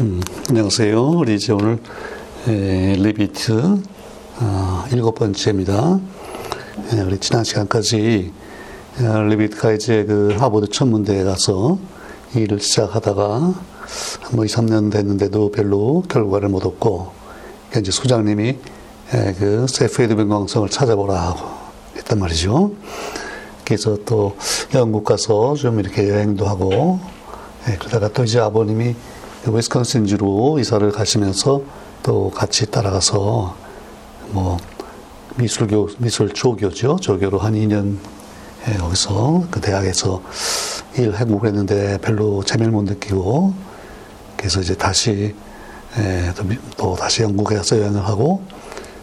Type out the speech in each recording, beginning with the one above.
음, 안녕하세요. 우리 이제 오늘 에, 리비트 어, 일곱 번째입니다. 에, 우리 지난 시간까지 에, 리비트가 이제 그 하버드 천문대에 가서 일을 시작하다가 뭐 2, 3년 됐는데도 별로 결과를 못 얻고 이제 소장님이 에, 그 세페이드 변광성을 찾아보라 하고 했단 말이죠. 그래서 또 영국 가서 좀 이렇게 여행도 하고 예, 그러다가 또 이제 아버님이 웨스콘신주로 이사를 가시면서 또 같이 따라가서 뭐 미술교 미술 조교죠. 조교로 한 2년 예, 거기서 그 대학에서 일 해보고 했는데 별로 재미를 못 느끼고 그래서 이제 다시 예, 또, 또, 다시 영국에 가서 여행을 하고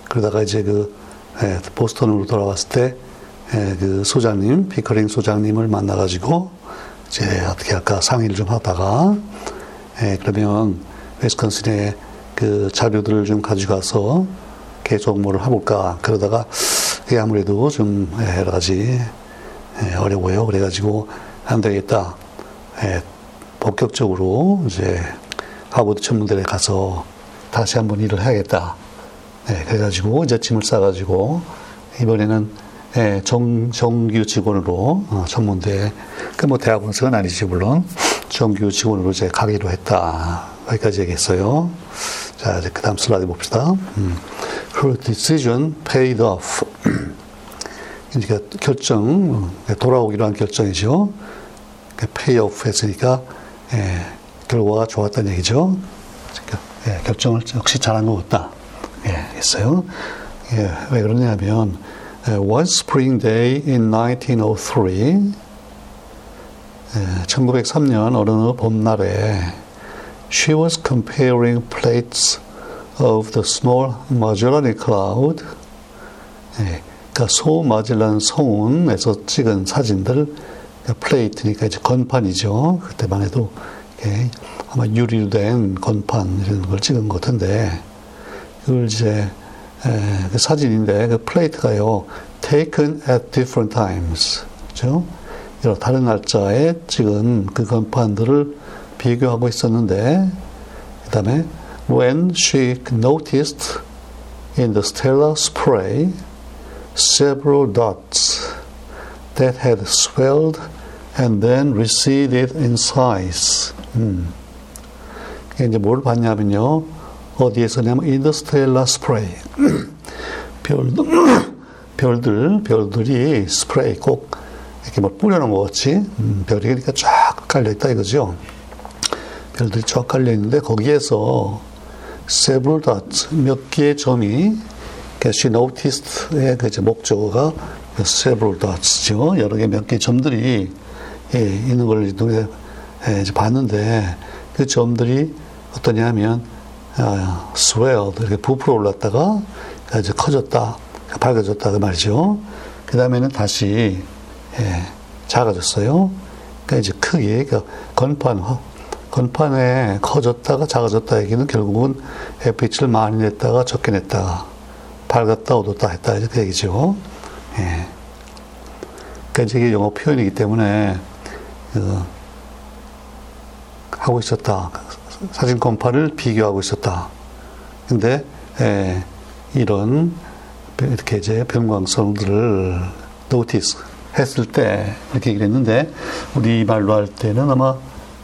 그러다가 이제 그 예, 보스턴으로 돌아왔을 때 예, 그 소장님, 피커링 소장님을 만나가지고 이제 어떻게 할까 상의를 좀 하다가 예, 그러면 웨스컨신에 그 자료들을 좀 가져가서 계속 뭐를 해볼까 그러다가 그게 아무래도 좀 예, 여러 가지 예, 어려워요. 그래가지고 안 되겠다. 예, 본격적으로 이제 하버드 천문대에 가서 다시 한번 일을 해야겠다. 예, 그래가지고 이제 짐을 싸가지고 이번에는 예, 정, 정규 직원으로 어, 전문대 그 뭐 대학원생은 아니지 물론 정규 직원으로 이제 가기로 했다 여기까지 얘기했어요. 자 이제 그 다음 슬라이드 봅시다. 음. Her decision paid off. 그러니까 결정 돌아오기로 한 결정이죠. pay off 했으니까 예, 결과가 좋았다는 얘기죠. 그러니까, 예, 결정을 역시 잘한 것 같다. 예, 했어요. 예, 왜 그러냐면 One spring day in 1903, 1903년 어느 봄날에 she was comparing plates of the small Magellanic Cloud, 그러니까 소마젤란 성운에서 찍은 사진들, 플레이트니까 이제 건판이죠. 그때만 해도 아마 유리로 된 건판 이런 걸 찍은 것 같은데 그걸 이제 에, 그 사진인데 그 플레이트가요 taken at different times 그죠? 다른 날짜에 찍은 그 건판들을 비교하고 있었는데 그 다음에 when she noticed in the stellar spray several dots that had swelled and then receded in size. 음. 이제 뭘 봤냐면요. 어디에서냐면 in the stellar spray. 별들, 별들, 별들이 스프레이 꼭 이렇게 뭐 뿌려놓은 것 같이 음, 별이 그러니까 쫙 깔려있다 이거죠. 별들이 쫙 깔려있는데 거기에서 several dots, 몇 개의 점이 그러니까 she noticed의 그 목적어가 several dots죠. 여러 개 몇 개의 점들이 예, 있는 걸 눈에 예, 이제 봤는데 그 점들이 어떠냐면 아, swelled 이렇게 부풀어 올랐다가 이제 커졌다, 밝아졌다 그 말이죠. 그 다음에는 다시 예, 작아졌어요. 그러니까 이제 크게 그러니까 건판 건판에 커졌다가 작아졌다 얘기는 결국은 햇빛을 많이 냈다가 적게 냈다가 밝았다 어둡다 했다 이렇게 얘기죠. 예. 그러니까 이게 영어 표현이기 때문에 그, 하고 있었다. 사진 건판을 비교하고 있었다. 근데 예, 이런 이렇게 이제 변광성들을 notice 했을 때 이렇게 얘기를 했는데 우리 말로 할 때는 아마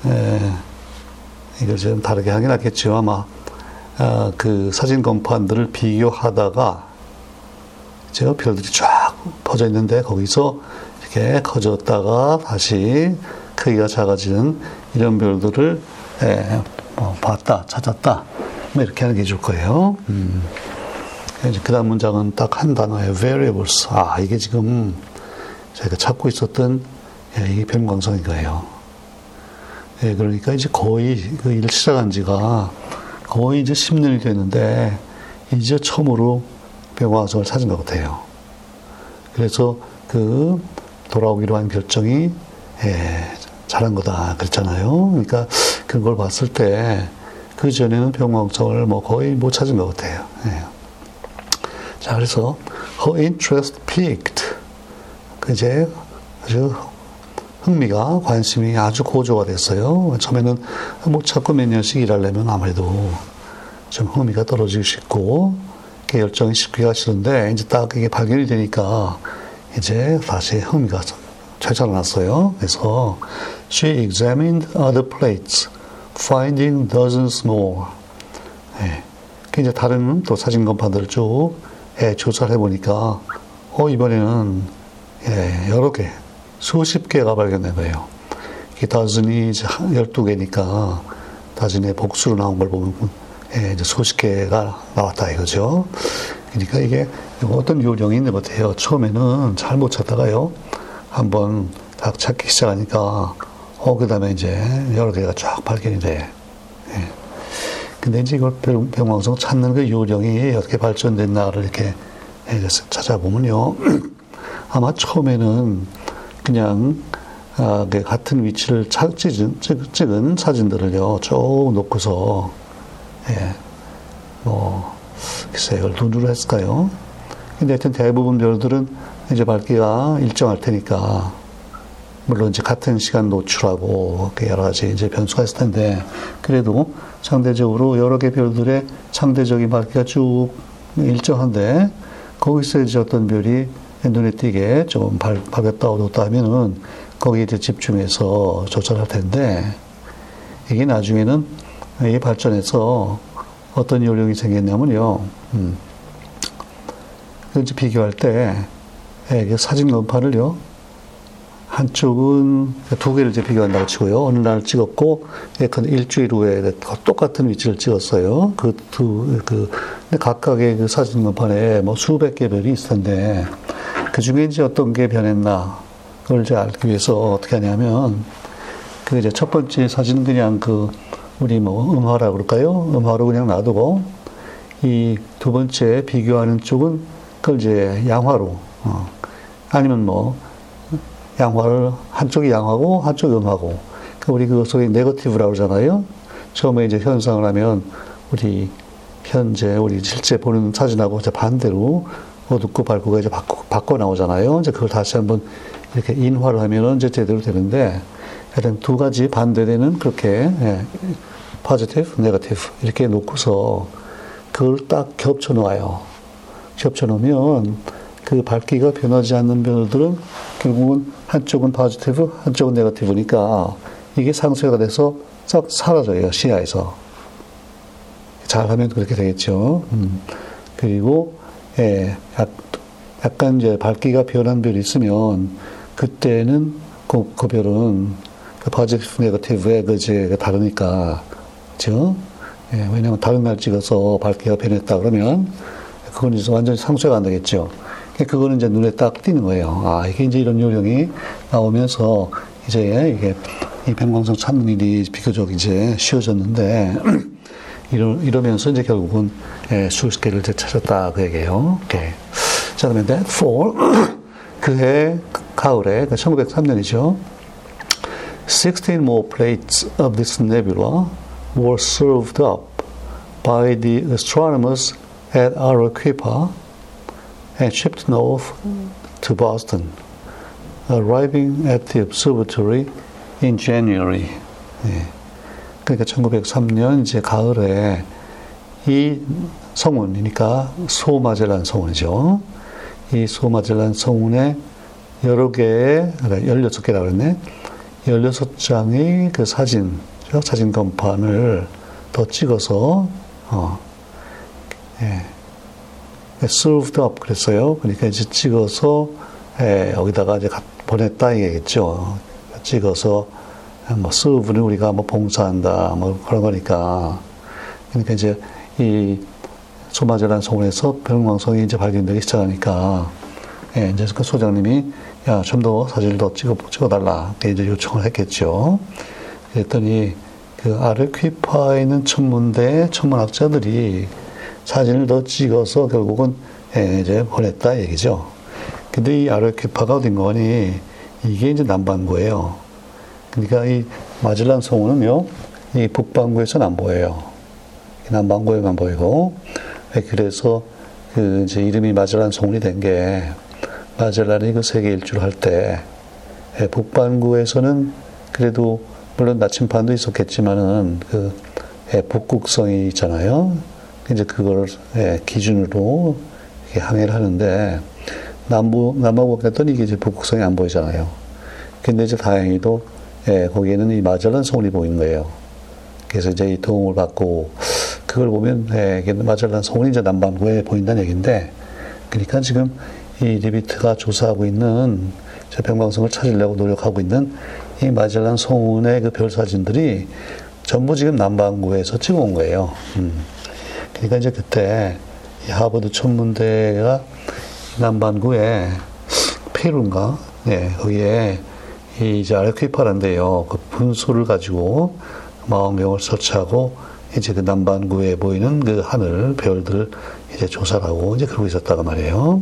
에, 이걸 좀 다르게 하긴 하겠죠. 아마 아, 그 사진 건판들을 비교하다가 제가 별들이 쫙 퍼져 있는데 거기서 이렇게 커졌다가 다시 크기가 작아지는 이런 별들을 에, 뭐 봤다, 찾았다, 뭐 이렇게 하는 게 좋을 거예요. 음. 그 다음 문장은 딱 한 단어예요. variables. 아, 이게 지금 저희가 찾고 있었던 예, 이게 변광성인 거예요. 예, 그러니까 이제 거의 그 일 시작한 지가 거의 이제 10년이 됐는데 이제 처음으로 변광성을 찾은 것 같아요. 그래서 그 돌아오기로 한 결정이 예, 잘한 거다 그랬잖아요. 그러니까 그걸 봤을 때 그 전에는 병광성을 뭐 거의 못 찾은 것 같아요. 예. 자, 그래서 her interest peaked. 그 이제 아주 흥미가 관심이 아주 고조가 됐어요. 처음에는 뭐 자꾸 몇 년씩 일하려면 아무래도 좀 흥미가 떨어지기 쉽고 열정이 식기가 싫은데 이제 딱 이게 발견이 되니까 이제 다시 흥미가 되살아났어요. 그래서 she examined other plates, finding dozens more. 예. 이제 다른 또 사진 건판들을 쭉 예, 조사를 해보니까 어 이번에는 예, 여러 개 수십 개가 발견된 거예요. 이 다즌이 이제 12개니까 다즌의 복수로 나온 걸 보면 예, 이제 수십 개가 나왔다 이거죠. 그러니까 이게 어떤 요령이 있는 것 같아요. 처음에는 잘 못 찾다가요. 한번 딱 찾기 시작하니까 어, 그 다음에 이제 여러 개가 쫙 발견이 돼. 예. 근데 이제 이걸 병왕성 찾는 그 요령이 어떻게 발전됐나를 이렇게 찾아보면요. 아마 처음에는 그냥 아, 그 같은 위치를 찍은, 찍 은 사진들을요, 쭉 놓고서, 예, 뭐, 글쎄요, 눈으로 했을까요? 근데 하여튼 대부분 별들은 이제 밝기가 일정할 테니까, 물론 이제 같은 시간 노출하고 여러 가지 이제 변수가 있을 텐데, 그래도 상대적으로 여러 개 별들의 상대적인 밝기가 쭉 일정한데, 거기서 이제 어떤 별이 눈에 띄게 좀 밝, 밝았다 어둡다 하면은 거기에 이제 집중해서 조절할 텐데 이게 나중에는 이 발전해서 어떤 요령이 생겼냐면요. 음. 이제 비교할 때 사진 건판을요. 한쪽은 두 개를 이제 비교한다고 치고요. 어느 날 찍었고, 예컨 일주일 후에 똑같은 위치를 찍었어요. 그 두, 그, 각각의 그 사진 건판에 뭐 수백 개 별이 있을 텐데, 그 중에 이제 어떤 게 변했나, 그걸 이제 알기 위해서 어떻게 하냐면, 그 이제 첫 번째 사진은 그냥 그, 우리 뭐 음화라 그럴까요? 음화로 그냥 놔두고, 이 두 번째 비교하는 쪽은 그걸 이제 양화로, 어. 아니면 뭐, 양화를 한쪽이 양화고 한쪽이 음화고 그 우리 그 소위 네거티브라고 그러잖아요. 처음에 이제 현상을 하면 우리 현재 우리 실제 보는 사진하고 반대로 어둡고 밝고가 이제 바꿔, 바꿔 나오잖아요. 이제 그걸 다시 한번 이렇게 인화를 하면은 이제 제대로 되는데 하여튼 두 가지 반대되는 그렇게 예, 포지티브, 네거티브 이렇게 놓고서 그걸 딱 겹쳐 놓아요. 겹쳐 놓으면 그 밝기가 변하지 않는 별들은 결국은 한쪽은 포지티브, 한쪽은 네거티브니까 이게 상쇄가 돼서 싹 사라져요, 시야에서. 잘하면 그렇게 되겠죠. 음. 그리고, 예, 약간 이제 밝기가 변한 별이 있으면 그때는 그, 그 별은 그 포지티브, 네거티브의 그 이제 다르니까, 그죠? 예, 왜냐면 다른 날 찍어서 밝기가 변했다 그러면 그건 이제 완전히 상쇄가 안 되겠죠. 그거는 이제 눈에 딱 띄는 거예요. 아, 이게 이제 이런 요령이 나오면서 이제 이게 이 변광성 찾는 일이 비교적 이제 쉬워졌는데 이러, 이러면서 이제 결국은 예, 수십 개를 찾았다 그 얘기예요. 오케이. 자, 그러면 that fall 그해 가을에 그 1903년이죠. 16 more plates of this nebula were served up by the astronomers at Arequipa and shipped north to Boston, arriving at the observatory in January. 예. 그러니까 1903년 이제 가을에 이 성운이니까 소마젤란 성운이죠. 이 소마젤란 성운에 여러 개의, 그러니까 16개라고 그랬네. 16장의 그 사진, 사진 건판을 더 찍어서, 어, 예. served up 그랬어요. 그러니까 이제 찍어서 예, 여기다가 이제 보냈다 이겠죠. 찍어서 뭐 serve는 우리가 뭐 봉사한다 뭐 그런 거니까 그러니까 이제 이 소마제란 성원에서 병왕성이 이제 발견되기 시작하니까 예, 이제 그 소장님이 야 좀 더 사진을 더 찍어 찍어달라 이제 요청을 했겠죠. 그랬더니 그 아르퀴파에 있는 천문대 천문학자들이 사진을 더 찍어서 결국은 예, 이제 보냈다 얘기죠. 근데 이 아르케파가 어딘 거니? 이게 이제 남반구예요. 그러니까 이 마젤란 성우는요, 이 북반구에서는 안 보여요. 남반구에만 보이고, 예, 그래서 그 이제 이름이 마젤란 성운이 된 게, 마젤란이 그 세계 일주를 할 때, 예, 북반구에서는 그래도 물론 나침반도 있었겠지만은 그 예, 북극성이 있잖아요. 이제 그걸 예, 기준으로 항해를 하는데 남부 남하고 갔더니 이게 이제 북극성이 안 보이잖아요. 근데 이제 다행히도 예, 거기에는 이 마젤란 성이 보인 거예요. 그래서 이제 이 도움을 받고 그걸 보면 예, 마젤란 성이 이제 남반구에 보인다는 얘기인데 그러니까 지금 이 리비트가 조사하고 있는 병방성을 찾으려고 노력하고 있는 이 마젤란 성운의 그 별 사진들이 전부 지금 남반구에서 찍어온 거예요. 음. 그러니까 이제 그때 하버드 천문대가 남반구에 페루인가? 네, 거기에 이 이제 알퀴파란데요. 그 분수를 가지고 망원경을 설치하고 이제 그 남반구에 보이는 그 하늘 별들 이제 조사를 하고 이제 그러고 있었다가 말이에요.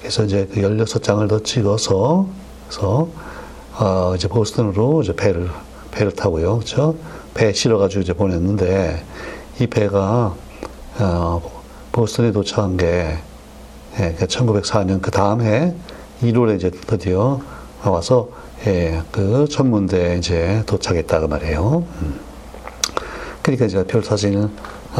그래서 이제 그 16장을 더 찍어서 그래서 어 이제 보스턴으로 이제 배를 배를 타고요. 그렇죠? 배 실어 가지고 이제 보냈는데 이 배가 어 보스턴에 도착한 게 예, 1904년 그 다음 해 1월에 이제 드디어 와서 예, 그 천문대에 이제 도착했다고 말이에요. 음. 그러니까 이제 별 사진을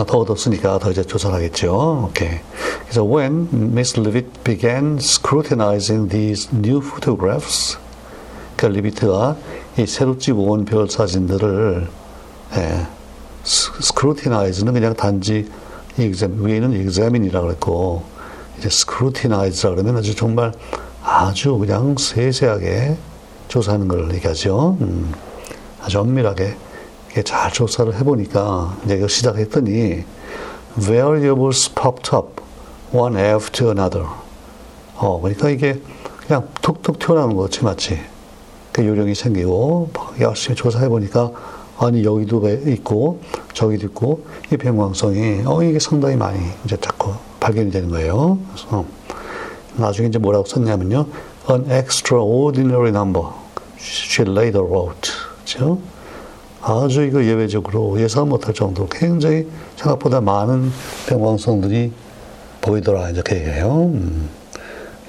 더 얻었으니까 더 이제 조사를 하겠죠. 오케이. 그래서 when Miss Levitt began scrutinizing these new photographs, 그 리비트가 이 새로 찍어온 별 사진들을 예, scrutinize는 그냥 단지 exam, 위에는 examine이라고 그랬고 이제 scrutinize라 그러면 아주 정말 아주 그냥 세세하게 조사하는 걸 얘기하죠. 음, 아주 엄밀하게 잘 조사를 해보니까 이제 이거 시작했더니 variables popped up one after another. 어, 그러니까 이게 그냥 툭툭 튀어나오는 거지 마치. 그 요령이 생기고 열심히 조사해 보니까 아니 여기도 있고 저기도 있고 이 변광성이 어 이게 상당히 많이 이제 자꾸 발견이 되는 거예요. 그래서 나중에 이제 뭐라고 썼냐면요. An extraordinary number she later wrote. 그죠? 아주 이거 예외적으로 예상 못할 정도로 굉장히 생각보다 많은 병광성들이 보이더라 이렇게 얘기해요. 음.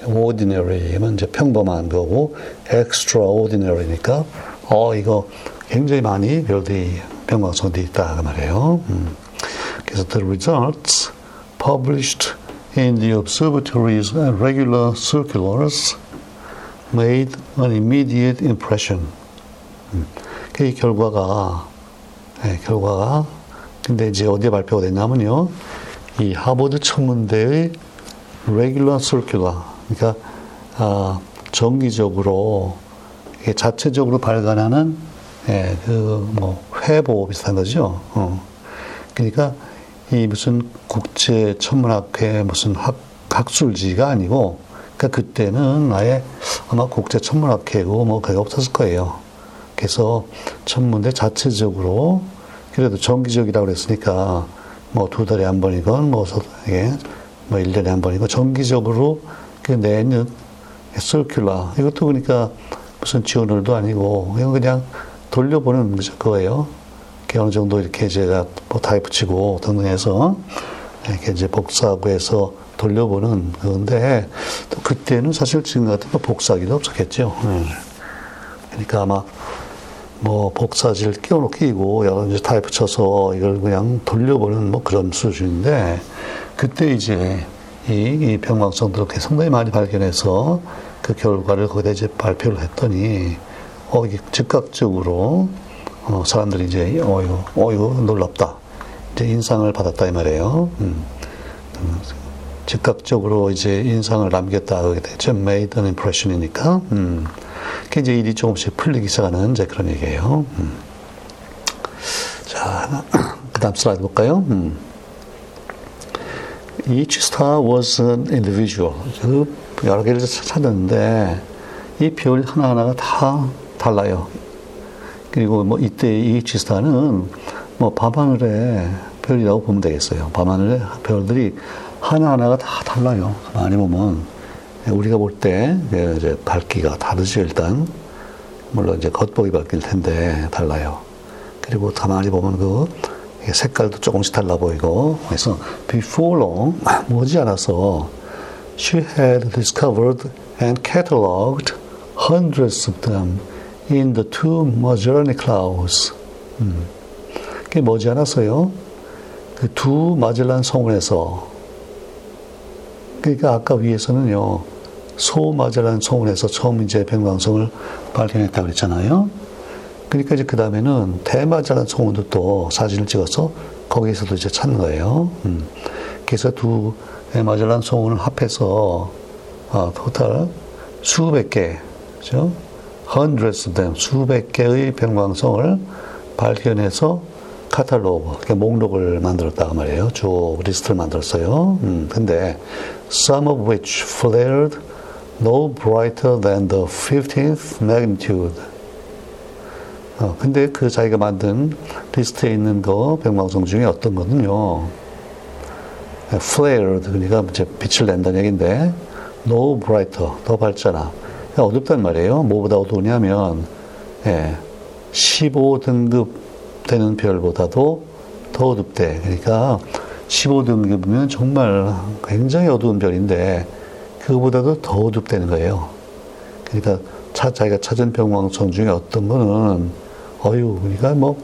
ordinary면 이제 평범한 거고 extraordinary니까 어 이거 굉장히 많이 별들이 병광성들이 있다 그 말이에요. 음. 그래서 the results published in the observatory's regular circulars made an immediate impression. 음. 그 결과가 네, 결과가 근데 이제 어디에 발표가 됐냐면요. 이 하버드 천문대의 레귤러 설큐라 그러니까 아, 정기적으로 자체적으로 발간하는 예, 그뭐 회보 비슷한 거죠. 어. 그러니까 이 무슨 국제 천문학회 무슨 학 학술지가 아니고 그러니까 그때는 아예 아마 국제 천문학회고 뭐 그게 없었을 거예요. 그래서 천문대 자체적으로 그래도 정기적이라고 그랬으니까 뭐 두 달에 한 번이건 뭐 이게 뭐 1년에 한 번이고 정기적으로 그 내년 서큘라 이것도 그러니까 무슨 지원을도 아니고 그냥 그냥 돌려보는 거예요. 어느 정도 이렇게 제가 뭐 타입 붙이고 등등 해서 이렇게 이제 복사하고 해서 돌려보는 건데 또 그때는 사실 지금 같은 거 복사기도 없었겠죠. 네. 그러니까 아마 뭐 복사지를 끼워놓 끼고 여러 가지 타입 붙여서 이걸 그냥 돌려보는 뭐 그런 수준인데 그때 이제 이, 이 병광성들을 상당히 많이 발견해서 그 결과를 거기다 이제 발표를 했더니 어 이게 즉각적으로 어, 사람들이 이제 어 이거 어 이거 놀랍다 이제 인상을 받았다 이 말이에요. 음. 음. 즉각적으로 이제 인상을 남겼다 그게 되죠. made an impression이니까. 음. 그 이제 일이 조금씩 풀리기 시작하는 이제 그런 얘기예요. 음. 자, 그 다음 슬라이드 볼까요? 음. Each star was an individual. 그 여러 개를 찾았는데 이 별 하나하나가 다 달라요. 그리고 뭐 이때 each star는 뭐 밤하늘에 별이라고 보면 되겠어요. 밤하늘에 별들이 하나하나가 다 달라요. 많이 보면. 우리가 볼 때 이제 밝기가 다르죠 일단 물론 이제 겉보기 밝기일 텐데 달라요. 그리고 가만히 보면 그 색깔도 조금씩 달라 보이고 그래서 before long 머지않아서 she had discovered and catalogued hundreds of them in the two Magellan clouds. 음. 그게 뭐지 않았어요? 그 두 마젤란 성운에서 그러니까 아까 위에서는요 소마젤란 성운에서 처음 이제 변광성을 발견했다고 그랬잖아요. 그러니까 이제 그 다음에는 대마젤란 성운도 또 사진을 찍어서 거기에서도 이제 찾는 거예요. 음. 그래서 두 마젤란 성운을 합해서 아, total 수백 개, 그죠? hundreds of them, 수백 개의 변광성을 발견해서 카탈로그, 그러니까 목록을 만들었다고 말이에요. 쭉 리스트를 만들었어요. 음, 근데 some of which flared no brighter than the 15th magnitude. 어, 근데 그 자기가 만든 리스트에 있는 거 변광성 중에 어떤 거는요. flared, 그러니까 이제 빛을 낸다는 얘기인데 no brighter, 더 밝잖아. 어둡단 말이에요. 뭐보다 어두우냐면, 예, 15등급 되는 별보다도 더 어둡대. 그러니까 15등급이면 정말 굉장히 어두운 별인데, 그거보다도 더 어둡다는 거예요. 그러니까 차, 자기가 찾은 병광성 중에 어떤 거는, 어유, 그러니까 뭐,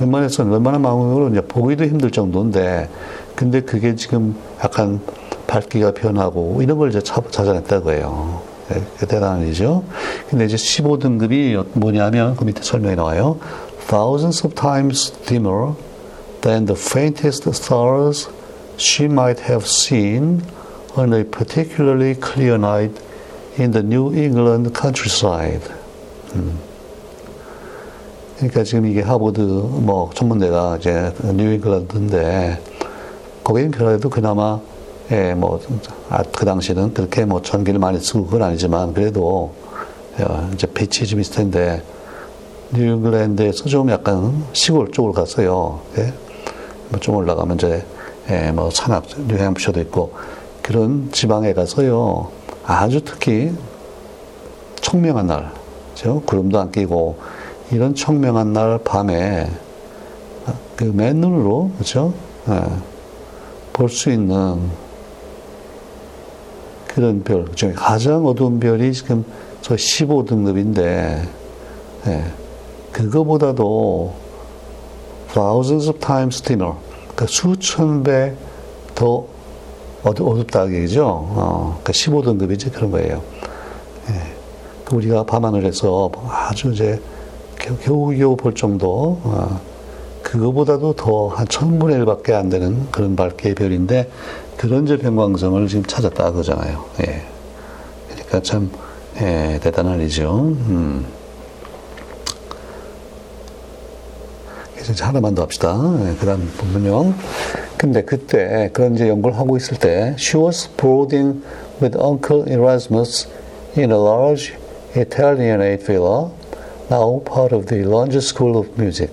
웬만해서는 웬만한 마음으로 이제 보기도 힘들 정도인데, 근데 그게 지금 약간 밝기가 변하고 이런 걸 이제 찾아냈다고 해요. 네, 대단한 일이죠. 근데 이제 15등급이 뭐냐면 그 밑에 설명이 나와요. Thousands of times dimmer than the faintest stars she might have seen on a particularly clear night in the New England countryside. 음. 그러니까 지금 이게 하버드 뭐 전문대가 이제 뉴 잉글랜드인데 거기는 그래도 그나마 예, 뭐, 아, 그 당시는 그렇게 뭐 전기를 많이 쓰고 그건 아니지만 그래도 야, 이제 빛이 좀 있을 텐데 뉴잉글랜드에서 좀 약간 시골 쪽으로 갔어요. 예? 뭐좀 올라가면 이제 예, 뭐 산악, 뉴햄프셔도 있고 그런 지방에 가서요. 아주 특히 청명한 날, 죠 구름도 안 끼고 이런 청명한 날 밤에 그 맨눈으로 그렇죠? 예, 볼수 있는 그런 별 중에 가장 어두운 별이 지금 저 15등급인데, 예, 그거보다도 thousands of times thinner, 그러니까 수천 배 더 어둡다 얘기죠. 어, 그러니까 15등급이지 그런 거예요. 예, 그 우리가 밤하늘 에서 아주 이제 겨우겨우 볼 정도, 어, 그거보다도 더 한 천분의 일밖에 안 되는 그런 밝기의 별인데, 그런 저 변광성을 지금 찾았다 그러잖아요. 예. 그러니까 참, 예, 대단한 일이죠. 음. 그래서 하나만 더 합시다. 예, 그 다음 보면요. 근데 그때 그런 이제 연구를 하고 있을 때, she was boarding with Uncle Erasmus in a large Italianate villa, now part of the London School of Music,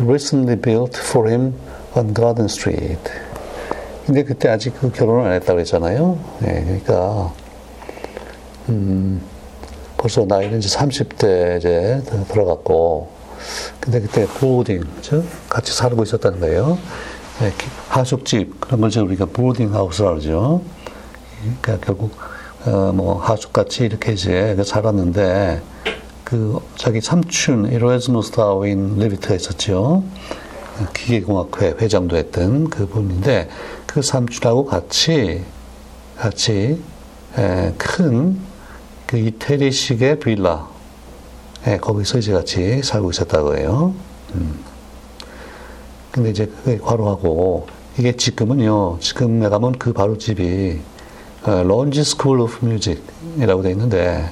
recently built for him on Garden Street. 근데 그때 아직 그 결혼을 안 했다고 했잖아요. 예, 그러니까, 음, 벌써 나이는 이제 30대 이제 들어갔고, 근데 그때 보딩, 그 같이 살고 있었다는 거예요. 예, 하숙집, 그런 걸 우리가 보딩 하우스라고 그러죠. 그러니까 결국, 어, 뭐, 하숙같이 이렇게 이제 그 살았는데, 그, 자기 삼촌, 이로에즈노스 다윈 레비트가 있었죠. 기계공학회 회장도 했던 그 분인데, 그 삼촌하고 같이 같이 큰그 이태리식의 빌라 에, 거기서 이제 같이 살고 있었다고 해요. 음. 근데 이제 과로하고 이게 지금은요. 지금 내가 가면 그 바로 집이 Longy School of Music이라고 돼 있는데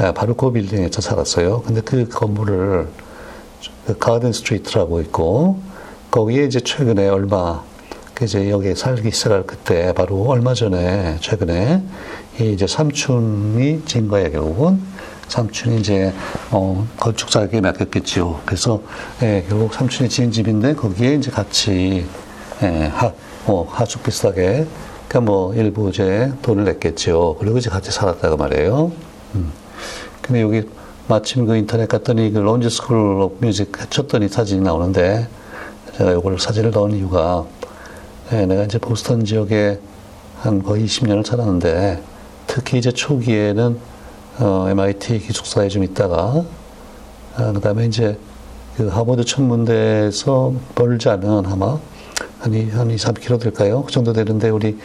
에, 바로 그 빌딩에서 살았어요. 근데 그 건물을 그 Garden Street라고 있고 거기에 이제 최근에 얼마 이제 여기에 살기 시작할 그때 바로 얼마 전에 최근에 이제 삼촌이 진 거예요 결국은 삼촌이 이제 어, 건축가에게 맡겼겠지요. 그래서 예, 결국 삼촌이 지은 집인데 거기에 이제 같이 예, 하, 뭐 하숙 비슷하게 그러니까 뭐 일부 이제 돈을 냈겠죠. 그리고 이제 같이 살았다고 말이에요. 음. 근데 여기 마침 그 인터넷 갔더니 그 Longy School of Music 쳤더니 사진이 나오는데 제가 이걸 사진을 넣은 이유가 네, 내가 이제 보스턴 지역에 한 거의 20년을 살았는데 특히 이제 초기에는 어, MIT 기숙사에 좀 있다가 아, 그다음에 이제 그 하버드 천문대에서 않은 아마 한, 이, 한 2, 3km 될까요? 그 정도 되는데 우리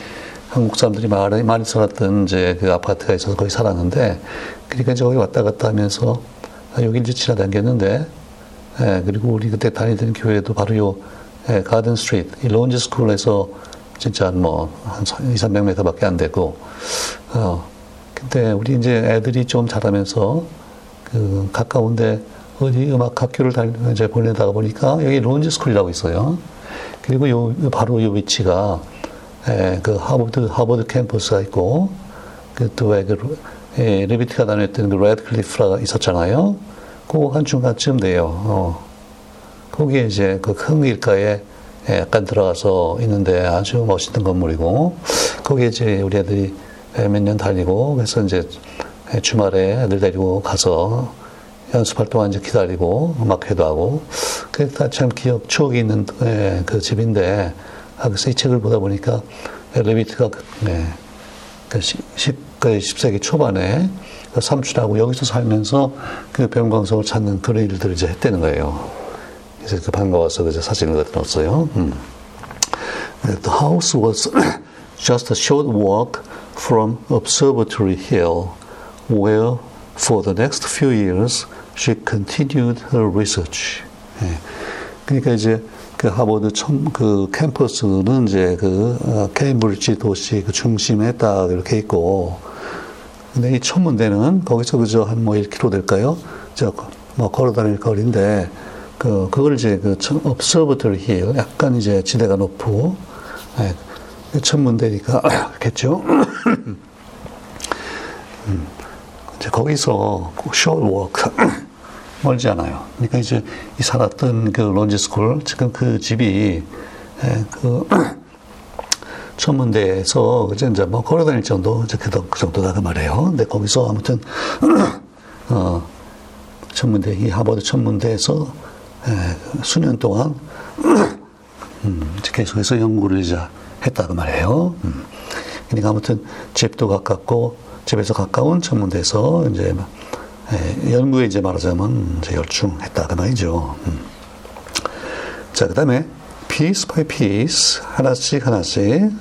한국 사람들이 많이, 많이 살았던 이제 그 아파트가 있어서 거기 살았는데 그러니까 이제 거기 왔다 갔다 하면서 아, 여길 이제 지나다녔는데 예, 그리고 우리 그때 다니던 교회도 바로 요 예, Garden Street, 이 Longy School에서 진짜 뭐 한 2, 300m밖에 안 되고 어 근데 우리 이제 애들이 좀 자라면서 그 가까운데 어디 음악 학교를 달 이제 보내다가 보니까 여기 Longy School이라고 있어요. 그리고 요 바로 요 위치가 예, 그 하버드 하버드 캠퍼스가 있고 그 또 왜 그 예, 레비트가 다녔던 그 레드클리프가 있었잖아요. 그거 한 중간쯤 돼요. 어. 거기에 이제 그 큰 길가에 예, 약간 들어가서 있는데 아주 멋있는 건물이고 거기에 이제 우리 애들이 예, 몇년 달리고 그래서 이제 예, 주말에 애들 데리고 가서 연습할 동안 이제 기다리고 음악회도 하고 그게 다 참 기억 추억이 있는 그 집인데 아, 그래서 이 책을 보다 보니까 그, 네, 그 10, 10세기 초반에 그 삼촌하고 여기서 살면서 그 병광석을 찾는 그런 일들을 이제 했다는 거예요. 그래서 그 반가워서 그 사진을 갖다 놨어요. 음. The house was just a short walk from Observatory Hill, where for the next few years she continued her research. 예. 그러니까 이제 그 하버드 청, 그 캠퍼스는 이제 그 어, 케임브리지 도시 그 중심에 딱 이렇게 있고, 근데 이 천문대는 거기서 그저 한 뭐 1km 될까요? 저 뭐 걸어 다닐 거리인데, 그, 그걸 이제 그 observatory hill, 약간 이제 지대가 높고, 예, 천문대니까, 그겠죠? 음, 이제 거기서 멀지 않아요. 그러니까 이제 이 살았던 그 론지스쿨, 지금 그 집이, 예, 그, 천문대에서 이제 뭐 걸어 다닐 정도, 이제 그, 그 정도다 그 말이에요. 근데 거기서 아무튼, 어, 천문대, 이 하버드 천문대에서 예, 수년 동안 음, 계속해서 연구를 이제 했다고 말해요. 음. 그러니까 아무튼 집도 가깝고 집에서 가까운 천문대에서 이제 예, 연구에 이제 말하자면 이제 열중했다 그 말이죠. 음. 자, 그다음에 piece by piece 하나씩 하나씩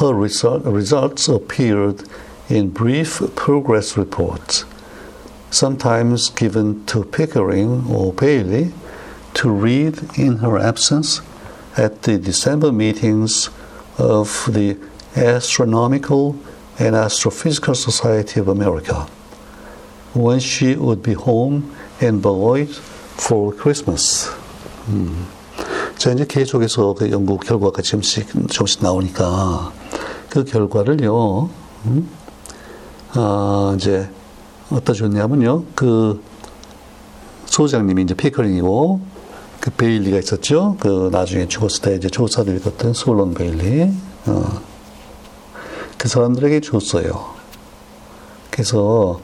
her result, results appeared in brief progress reports, sometimes given to Pickering or Bailey to read in her absence at the December meetings of the Astronomical and Astrophysical Society of America, when she would be home in Beloit for Christmas. 음. 자, 이제 계속해서 그 연구 결과가 조금씩, 조금씩 나오니까 그 결과를요, 음? 아, 이제, 어디다 줬냐면요, 그 소장님이 이제 피커링이고, 그 베일리가 있었죠. 그 나중에 죽었을 때 이제 조사들 읽었던 솔론 베일리. 어. 그 사람들에게 줬어요. 그래서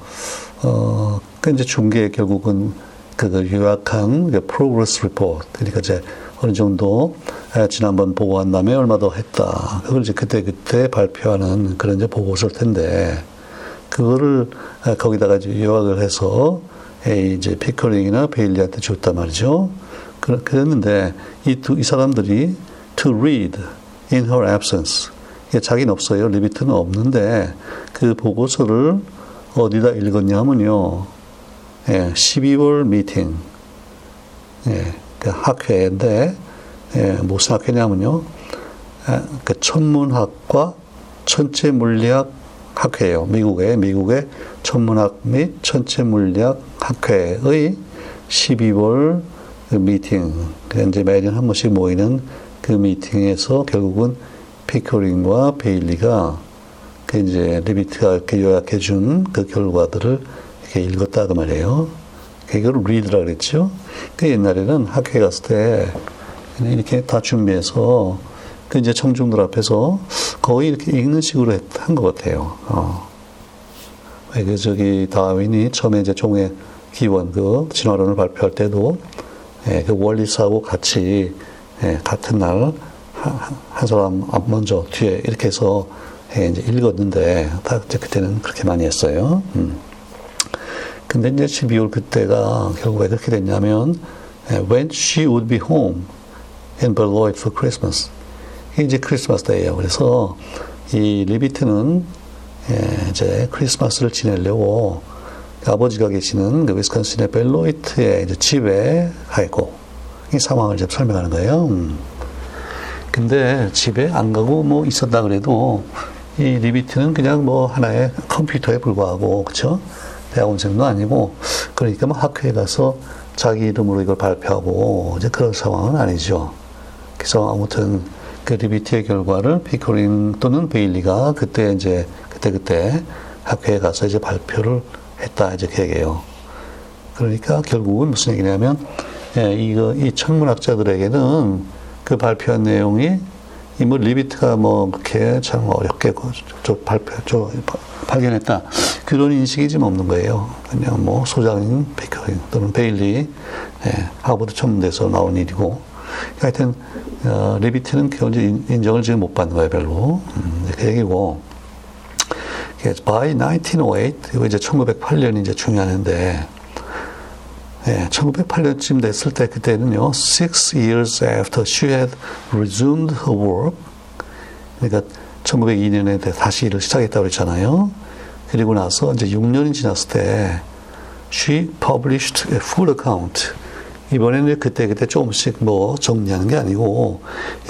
어, 그 이제 중계 결국은 그 요약한 그 progress report 그러니까 이제 어느 정도 지난번 보고한 다음에 얼마 더 했다. 그걸 이제 그때 그때 발표하는 그런 이제 보고서일 텐데 그거를 거기다가 이제 요약을 해서 이제 피커링이나 베일리한테 줬단 말이죠. 그랬는데 이, 두, 이 사람들이 to read in her absence 자기는 없어요. 리비트는 없는데 그 보고서를 어디다 읽었냐면요. 예, 12월 미팅. 예, 그 학회인데 예, 무슨 학회냐면요. 예, 그 천문학과 천체 물리학 학회예요. 미국의 미국의 천문학 및 천체 물리학 학회의 12월 그 미팅, 그 이제 매년 한 번씩 모이는 그 미팅에서 결국은 피커링과 베일리가 그 이제 리비트가 이렇게 요약해 준 그 결과들을 이렇게 읽었다 그 말이에요. 그걸 리드라 그랬죠. 그 옛날에는 학교에 갔을 때 이렇게 다 준비해서 그 이제 청중들 앞에서 거의 이렇게 읽는 식으로 한 것 같아요. 어. 그 저기 다윈이 처음에 이제 종의 기원 그 진화론을 발표할 때도 예, 그 원리스하고 같이 예, 같은 날 한 사람 먼저 뒤에 이렇게 해서 예, 이제 읽었는데 다 그때는 그렇게 많이 했어요. 음. 근데 이제 12월 그때가 결국 왜 그렇게 됐냐면 when she would be home in Beloit for Christmas. 이제 크리스마스 때예요. 그래서 이 리비트는 예, 이제 크리스마스를 지내려고 아버지가 계시는 그 위스콘신의 벨로이트의 이제 집에 가 있고 이 상황을 좀 설명하는 거예요. 음. 근데 집에 안 가고 뭐 있었다 그래도 이 리비트는 그냥 뭐 하나의 컴퓨터에 불과하고 그렇죠? 대학원생도 아니고 그러니까 뭐 학교에 가서 자기 이름으로 이걸 발표하고 이제 그런 상황은 아니죠. 그래서 아무튼 그 리비트의 결과를 피커링 또는 베일리가 그때 이제 그때 그때 학회에 가서 이제 발표를 했다 이제 그 얘기예요. 그러니까 결국은 무슨 얘기냐면 예, 이거 이 천문학자들에게는 그 발표한 내용이 이 뭐 리비트가 뭐 그렇게 참 어렵게 그저 발표 저 발견했다 그런 인식이 좀 없는 거예요. 그냥 뭐 소장인 피커링 또는 베일리 예, 하버드 천문대에서 나온 일이고 하여튼 어, 리비트는 현재 인정을 지금 못 받는 거예요, 별로. 음, 그 얘기고. By 1908, 이거 이제 1908년이 이제 중요한데, 예, 1908년쯤 됐을 때 그때는요, six years after she had resumed her work, 그러니까 1902년에 다시 일을 시작했다고 그랬잖아요. 그리고 나서 이제 6년이 지났을 때, she published a full account. 이번에는 그때 그때 조금씩 뭐 정리하는 게 아니고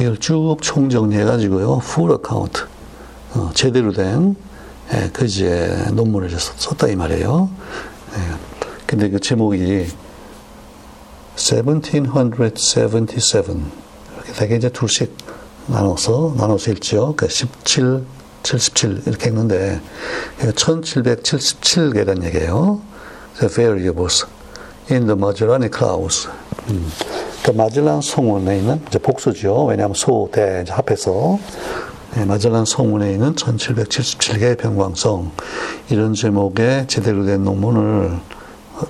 이걸 쭉 총정리해가지고요. full account. 어, 제대로 된 예, 그 이제 논문을 썼다 이 말이에요. 예, 근데 그 제목이 1777 이렇게 되게 이제 둘씩 나눠서 나눠서 읽죠. 그 17, 77 이렇게 했는데 1777개란 얘기예요. The variables. in the Magellan Clouds. 음. 그 마젤란 성운에 있는 이제 복수죠. 왜냐하면 소, 대 합해서 네, 마젤란 성운에 있는 1777개의 병광성 이런 제목의 제대로 된 논문을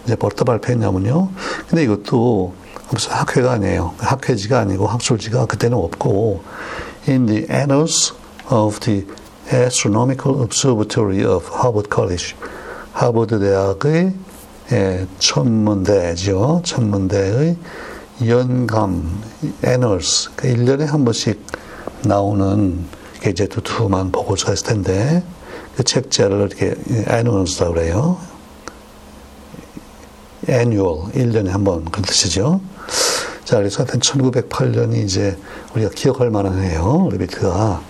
이제 벌써 발표했냐면요. 근데 이것도 무슨 학회가 아니에요. 학회지가 아니고 학술지가 그때는 없고 in the annals of the Astronomical Observatory of Harvard College 하버드 대학의 예, 천문대죠. 천문대의 연감, annals, 그 1년에 한 번씩 나오는 게 이제 두툼한 보고서가 있을 텐데, 그 책자를 이렇게 annals라고 그래요. annual, 1년에 한 번, 그 뜻이죠. 자, 그래서 하여튼 1908년이 이제 우리가 기억할 만한 해요. 리비트가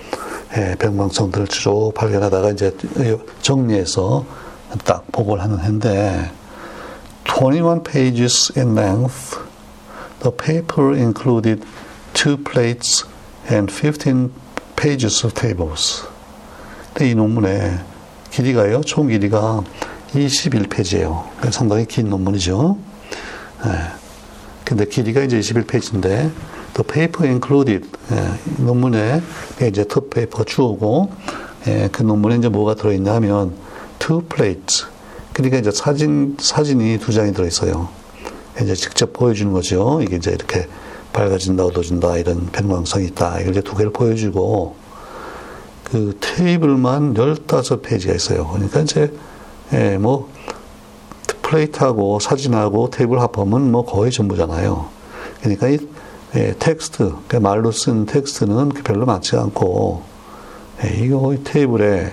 예, 백망성들을 쭉 발견하다가 이제 정리해서 딱 보고를 하는 해인데, 21 pages in length. The paper included two plates and 15 pages of tables. 근데 이 논문의 길이가요, 총 길이가 21페이지예요. 상당히 긴 논문이죠. 네. 근데 길이가 이제 21페이지인데, the paper included, 예, 논문에 이제 top paper가 주어고, 예, 그 논문에 이제 뭐가 들어있냐면, two plates, 그러니까 이제 사진, 사진이 두 장이 들어있어요. 이제 직접 보여주는 거죠. 이게 이제 이렇게 밝아진다, 어두워진다, 이런 변광성이 있다. 이걸 두 개를 보여주고, 그 테이블만 15페이지가 있어요. 그러니까 이제, 예, 뭐, plate하고 사진하고 테이블 합하면 뭐 거의 전부잖아요. 그러니까 이 예, 텍스트, 그러니까 말로 쓴 텍스트는 별로 많지 않고, 예, 이거 테이블에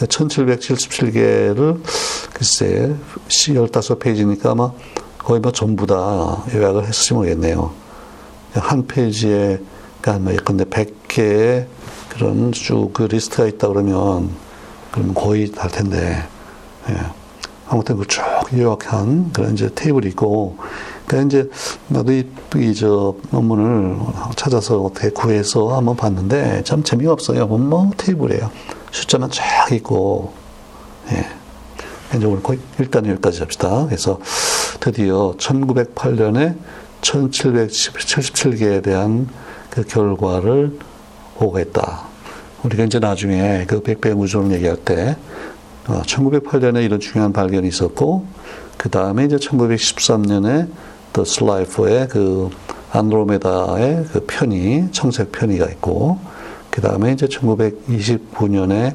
1777개를 글쎄 15페이지니까 아마 거의 뭐 전부 다 요약을 했을지 모르겠네요. 한 페이지에 그러니까 뭐 예컨대 100개의 그런 쭉 그 리스트가 있다 그러면 그러면 거의 다 텐데 예. 아무튼 그쭉 요약한 그런 이제 테이블이 있고 그러니까 이제 나도 이저 논문을 찾아서 어떻게 구해서 한번 봤는데 참 재미가 없어요. 뭐 테이블이에요. 숫자만 쫙 있고, 예. 이제 오늘 일단 여기까지 합시다. 그래서 드디어 1908년에 1777개에 대한 그 결과를 보고했다. 우리가 이제 나중에 그 백배 무조를 얘기할 때, 어, 1908년에 이런 중요한 발견이 있었고, 그 다음에 이제 1913년에 더 슬라이프의 그 안드로메다의 그 편이, 청색 편의가 있고, 그 다음에 이제 1929년에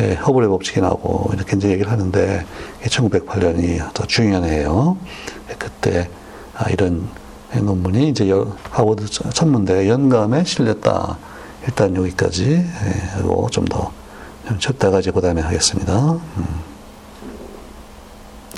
예, 허블의 법칙이 나오고 이렇게 이제 얘기를 하는데 1908년이 더 중요한 해예요. 예, 그때 아, 이런 논문이 이제 하버드 천문대 연감에 실렸다. 일단 여기까지 하고 좀 더 쳤다가 이제 그 다음에 하겠습니다. 음.